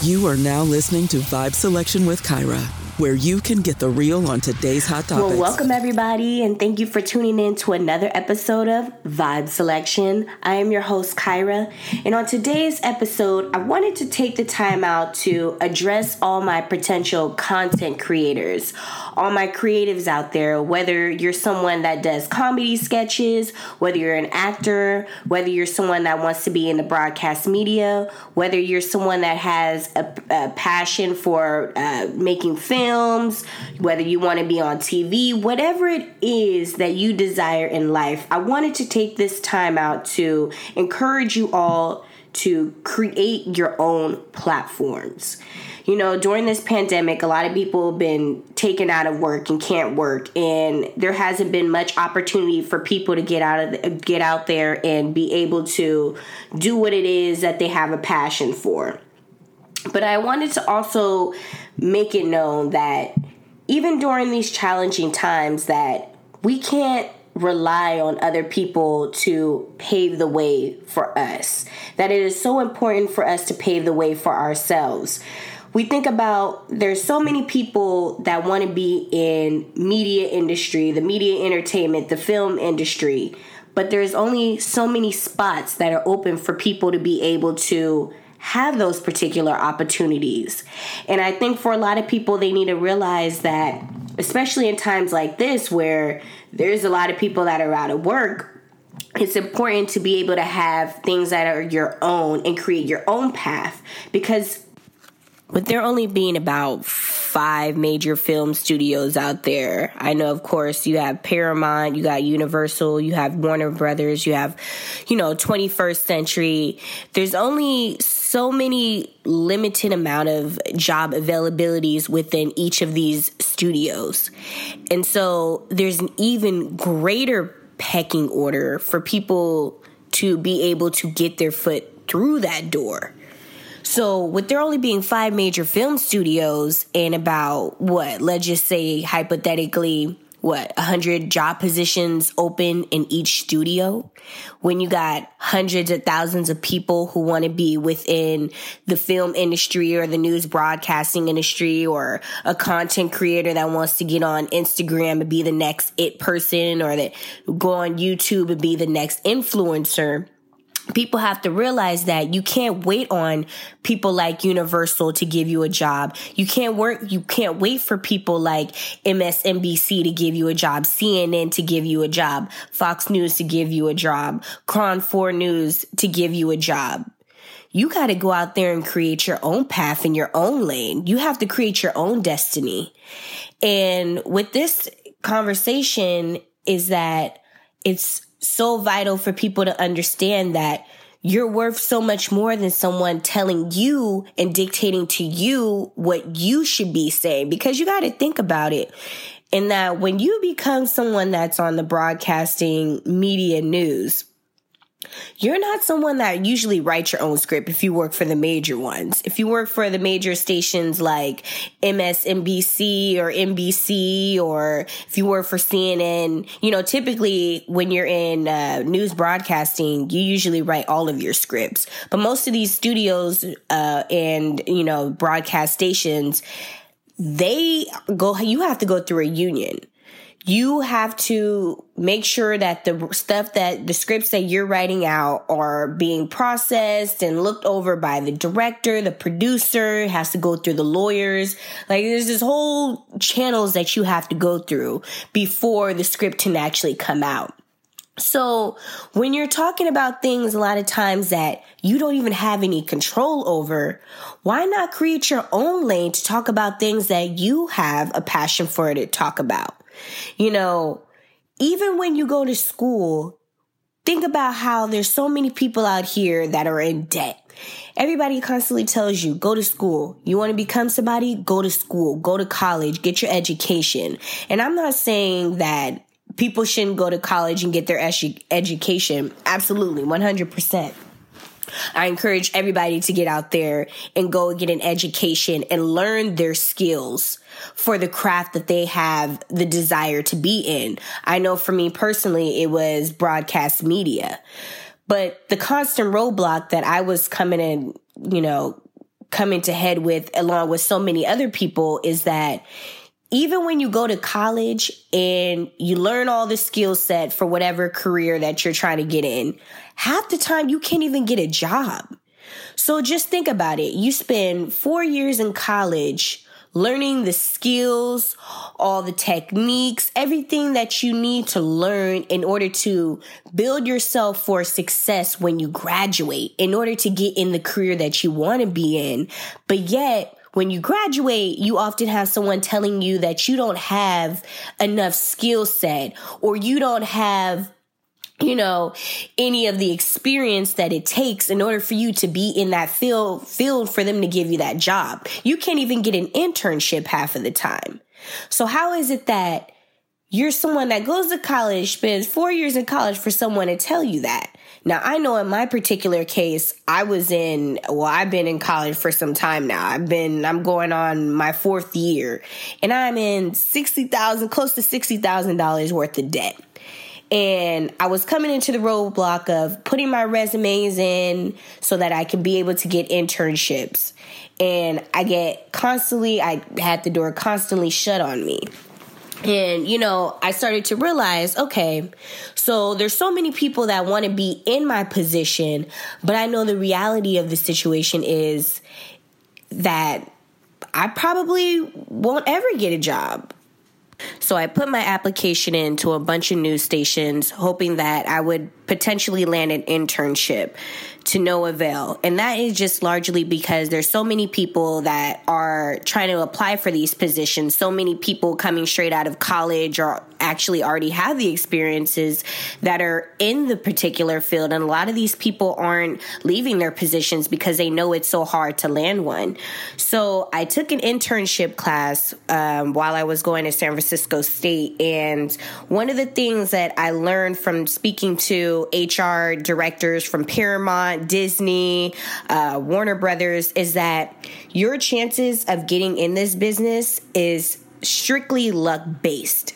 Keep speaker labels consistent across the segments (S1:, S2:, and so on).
S1: You are now listening to Vibe Selection with Kyra, where you can get the real on today's hot topics.
S2: Well, welcome everybody, and thank you for tuning in to another episode of Vibe Selection. I am your host, Kyra, and on today's episode, I wanted to take the time out to address all my potential content creators, all my creatives out there, whether you're someone that does comedy sketches, whether you're an actor, whether you're someone that wants to be in the broadcast media, whether you're someone that has a, a passion for uh, making films, whether you want to be on TV, whatever it is that you desire in life, I wanted to take this time out to encourage you all to create your own platforms. You know, during this pandemic, a lot of people have been taken out of work and can't work, and there hasn't been much opportunity for people to get out of the, get out there and be able to do what it is that they have a passion for. But I wanted to also make it known that even during these challenging times that we can't rely on other people to pave the way for us. That it is so important for us to pave the way for ourselves. We think about there's so many people that want to be in media industry, the media entertainment, the film industry, but there's only so many spots that are open for people to be able to have those particular opportunities. And I think for a lot of people, they need to realize that, especially in times like this where there's a lot of people that are out of work, it's important to be able to have things that are your own and create your own path because with there only being about five major film studios out there, I know, of course, you have Paramount, you got Universal, you have Warner Brothers, you have, you know, 21st Century. There's only so many limited amount of job availabilities within each of these studios. And so there's an even greater pecking order for people to be able to get their foot through that door. So, with there only being five major film studios and about what, let's just say hypothetically, what, 100 job positions open in each studio? When you got hundreds of thousands of people who want to be within the film industry or the news broadcasting industry or a content creator that wants to get on Instagram and be the next it person or that go on YouTube and be the next influencer people have to realize that you can't wait on people like Universal to give you a job. You can't work, you can't wait for people like MSNBC to give you a job, CNN to give you a job, Fox News to give you a job, KRON 4 News to give you a job. You got to go out there and create your own path in your own lane. You have to create your own destiny. And with this conversation is that it's so vital for people to understand that you're worth so much more than someone telling you and dictating to you what you should be saying because you got to think about it. And that when you become someone that's on the broadcasting media news, you're not someone that usually writes your own script if you work for the major ones. If you work for the major stations like MSNBC or NBC, or if you work for CNN, you know, typically when you're in uh, news broadcasting, you usually write all of your scripts. But most of these studios uh, and, you know, broadcast stations, they go, you have to go through a union you have to make sure that the stuff that the scripts that you're writing out are being processed and looked over by the director, the producer, has to go through the lawyers. Like there's this whole channels that you have to go through before the script can actually come out. So when you're talking about things a lot of times that you don't even have any control over, why not create your own lane to talk about things that you have a passion for to talk about? You know, even when you go to school, think about how there's so many people out here that are in debt. Everybody constantly tells you, go to school. You want to become somebody? Go to school, go to college, get your education. And I'm not saying that people shouldn't go to college and get their edu- education. Absolutely, 100%. I encourage everybody to get out there and go get an education and learn their skills for the craft that they have the desire to be in. I know for me personally, it was broadcast media, but the constant roadblock that I was coming in, you know, coming to head with along with so many other people is that even when you go to college and you learn all the skill set for whatever career that you're trying to get in, half the time you can't even get a job. So just think about it. You spend four years in college learning the skills, all the techniques, everything that you need to learn in order to build yourself for success when you graduate, in order to get in the career that you want to be in. But yet, when you graduate, you often have someone telling you that you don't have enough skill set or you don't have you know, any of the experience that it takes in order for you to be in that field, field for them to give you that job. You can't even get an internship half of the time. So how is it that you're someone that goes to college, spends four years in college for someone to tell you that? Now, I know in my particular case, I was in, well, I've been in college for some time now. I've been, I'm going on my fourth year and I'm in 60,000, close to $60,000 worth of debt. And I was coming into the roadblock of putting my resumes in so that I can be able to get internships. And I get constantly, I had the door constantly shut on me. And, you know, I started to realize, okay, so there's so many people that want to be in my position, but I know the reality of the situation is that I probably won't ever get a job. So I put my application into a bunch of news stations, hoping that I would potentially land an internship to no avail. And that is just largely because there's so many people that are trying to apply for these positions, so many people coming straight out of college or actually already have the experiences that are in the particular field. And a lot of these people aren't leaving their positions because they know it's so hard to land one. So I took an internship class um, while I was going to San Francisco State. And one of the things that I learned from speaking to HR directors from Paramount, Disney, uh, Warner Brothers is that your chances of getting in this business is strictly luck based.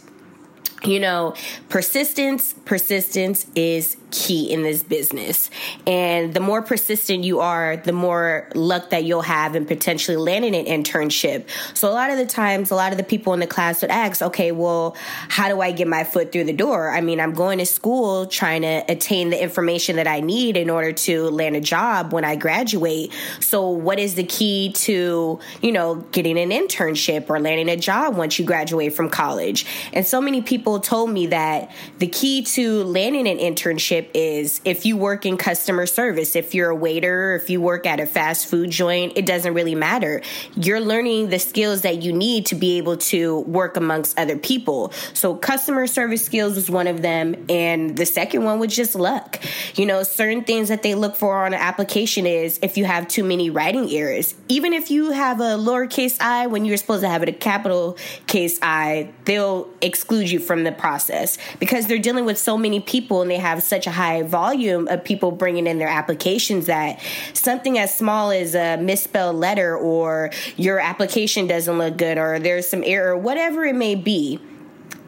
S2: You know, persistence, persistence is key in this business. And the more persistent you are, the more luck that you'll have in potentially landing an internship. So a lot of the times, a lot of the people in the class would ask, okay, well, how do I get my foot through the door? I mean, I'm going to school trying to attain the information that I need in order to land a job when I graduate. So what is the key to, you know, getting an internship or landing a job once you graduate from college? And so many people told me that the key to landing an internship is if you work in customer service, if you're a waiter, if you work at a fast food joint, it doesn't really matter. You're learning the skills that you need to be able to work amongst other people. So customer service skills was one of them. And the second one was just luck. You know, certain things that they look for on an application is if you have too many writing errors. Even if you have a lowercase i when you're supposed to have a capital case I, they'll exclude you from the process because they're dealing with so many people and they have such a high volume of people bringing in their applications that something as small as a misspelled letter or your application doesn't look good or there's some error, whatever it may be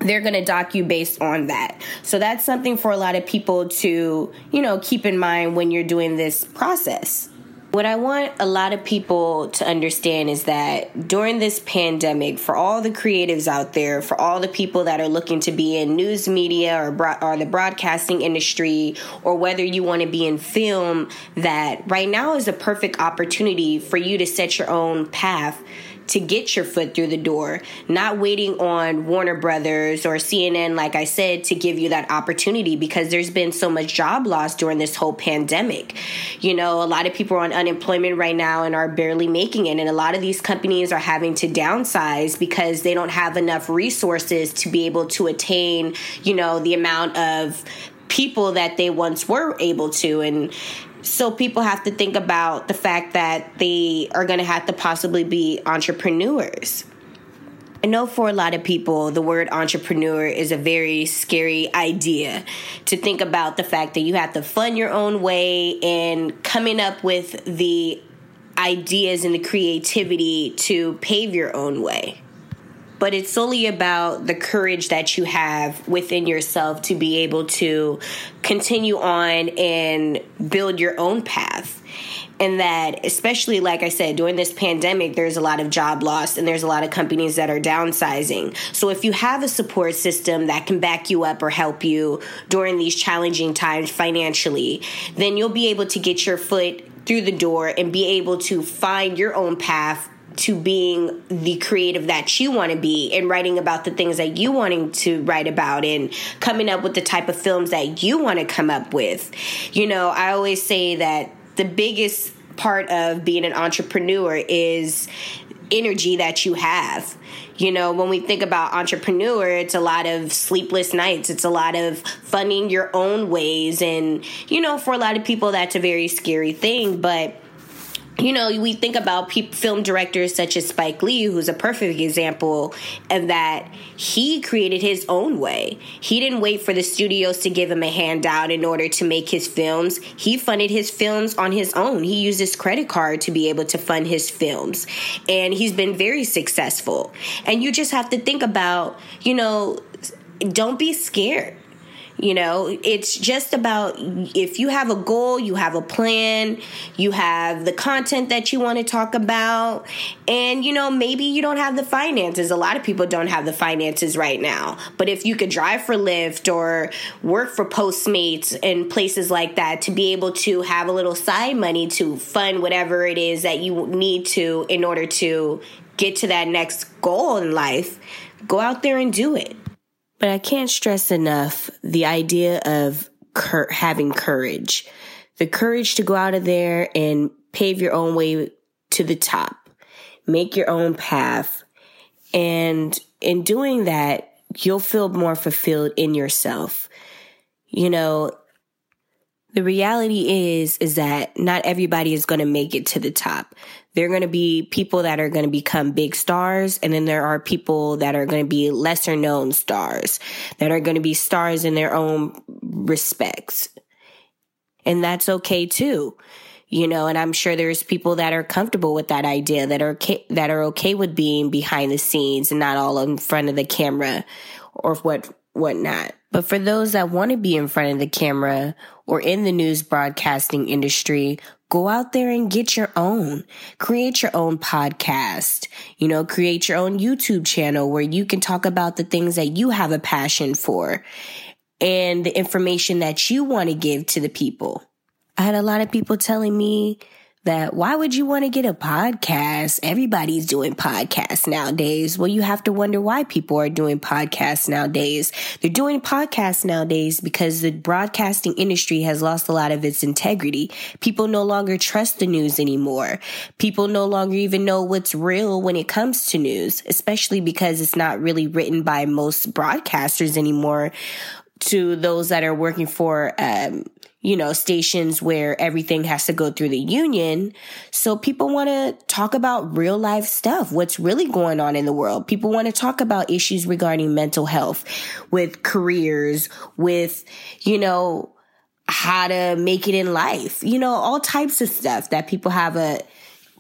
S2: they're going to dock you based on that. So that's something for a lot of people to, you know, keep in mind when you're doing this process. What I want a lot of people to understand is that during this pandemic, for all the creatives out there, for all the people that are looking to be in news media or, broad, or the broadcasting industry, or whether you want to be in film, that right now is a perfect opportunity for you to set your own path to get your foot through the door, not waiting on Warner Brothers or CNN, like I said, to give you that opportunity because there's been so much job loss during this whole pandemic. You know, a lot of people are on unemployment right now and are barely making it. And a lot of these companies are having to downsize because they don't have enough resources to be able to attain, you know, the amount of people that they once were able to. And so people have to think about the fact that they are going to have to possibly be entrepreneurs. I know for a lot of people, the word entrepreneur is a very scary idea to think about the fact that you have to fund your own way and coming up with the ideas and the creativity to pave your own way. But it's solely about the courage that you have within yourself to be able to continue on and build your own path. And that especially like i said during this pandemic there's a lot of job loss and there's a lot of companies that are downsizing. So if you have a support system that can back you up or help you during these challenging times financially then you'll be able to get your foot through the door and be able to find your own path to being the creative that you want to be and writing about the things that you wanting to write about and coming up with the type of films that you want to come up with. You know, I always say that the biggest part of being an entrepreneur is energy that you have. You know, when we think about entrepreneur, it's a lot of sleepless nights. It's a lot of funding your own ways. And, you know, for a lot of people, that's a very scary thing. But you know, we think about film directors such as Spike Lee, who's a perfect example of that. He created his own way. He didn't wait for the studios to give him a handout in order to make his films. He funded his films on his own. He used his credit card to be able to fund his films. And he's been very successful. And you just have to think about, you know, don't be scared you know, it's just about if you have a goal, you have a plan, you have the content that you want to talk about, and you know, maybe you don't have the finances. A lot of people don't have the finances right now. But if you could drive for Lyft or work for Postmates and places like that to be able to have a little side money to fund whatever it is that you need to in order to get to that next goal in life, go out there and do it. But I can't stress enough the idea of cur- having courage, the courage to go out of there and pave your own way to the top, make your own path. And in doing that, you'll feel more fulfilled in yourself. You know, the reality is, is that not everybody is going to make it to the top. There are going to be people that are going to become big stars. And then there are people that are going to be lesser known stars that are going to be stars in their own respects. And that's okay too. You know, and I'm sure there's people that are comfortable with that idea that are okay, that are okay with being behind the scenes and not all in front of the camera or what whatnot. But for those that want to be in front of the camera or in the news broadcasting industry, go out there and get your own. Create your own podcast. You know, create your own YouTube channel where you can talk about the things that you have a passion for and the information that you want to give to the people. I had a lot of people telling me that why would you want to get a podcast? Everybody's doing podcasts nowadays. Well, you have to wonder why people are doing podcasts nowadays. They're doing podcasts nowadays because the broadcasting industry has lost a lot of its integrity. People no longer trust the news anymore. People no longer even know what's real when it comes to news, especially because it's not really written by most broadcasters anymore to those that are working for um, you know, stations where everything has to go through the union. So people want to talk about real life stuff, what's really going on in the world. People want to talk about issues regarding mental health with careers, with, you know, how to make it in life, you know, all types of stuff that people have a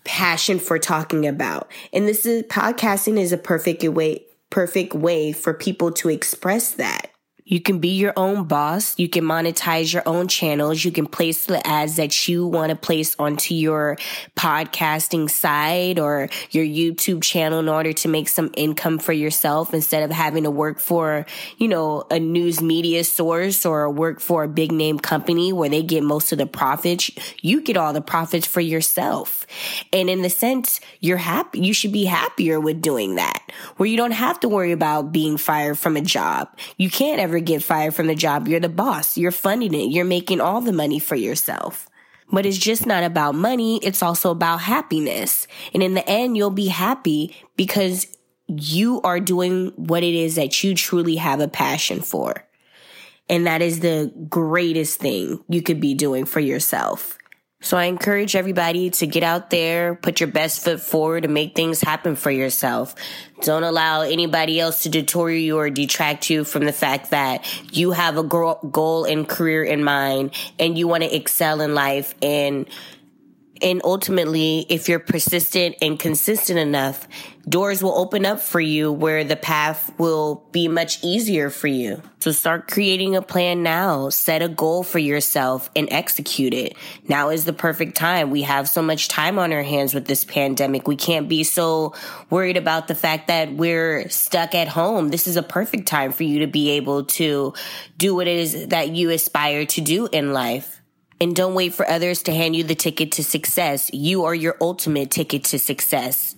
S2: passion for talking about. And this is podcasting is a perfect way, perfect way for people to express that. You can be your own boss. You can monetize your own channels. You can place the ads that you want to place onto your podcasting site or your YouTube channel in order to make some income for yourself instead of having to work for, you know, a news media source or work for a big name company where they get most of the profits. You get all the profits for yourself. And in the sense, you're happy. You should be happier with doing that where you don't have to worry about being fired from a job. You can't ever get fired from the job. You're the boss. You're funding it. You're making all the money for yourself. But it's just not about money. It's also about happiness. And in the end, you'll be happy because you are doing what it is that you truly have a passion for. And that is the greatest thing you could be doing for yourself. So I encourage everybody to get out there, put your best foot forward and make things happen for yourself. Don't allow anybody else to detour you or detract you from the fact that you have a goal and career in mind and you want to excel in life and And ultimately, if you're persistent and consistent enough, doors will open up for you where the path will be much easier for you. So start creating a plan now. Set a goal for yourself and execute it. Now is the perfect time. We have so much time on our hands with this pandemic. We can't be so worried about the fact that we're stuck at home. This is a perfect time for you to be able to do what it is that you aspire to do in life. And don't wait for others to hand you the ticket to success. You are your ultimate ticket to success.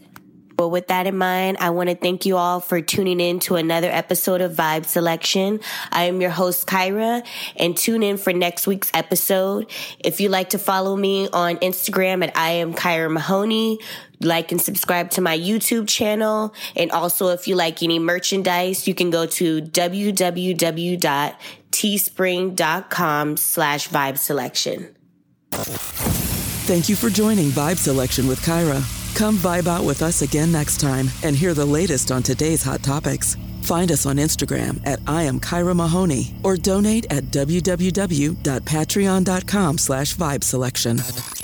S2: But with that in mind, I want to thank you all for tuning in to another episode of Vibe Selection. I am your host, Kyra, and tune in for next week's episode. If you'd like to follow me on Instagram at I am Kyra Mahoney, like and subscribe to my YouTube channel. And also, if you like any merchandise, you can go to www.teespring.com slash vibe selection.
S1: Thank you for joining Vibe Selection with Kyra. Come vibe out with us again next time and hear the latest on today's hot topics. Find us on Instagram at I am Kyra Mahoney or donate at www.patreon.com slash vibe selection.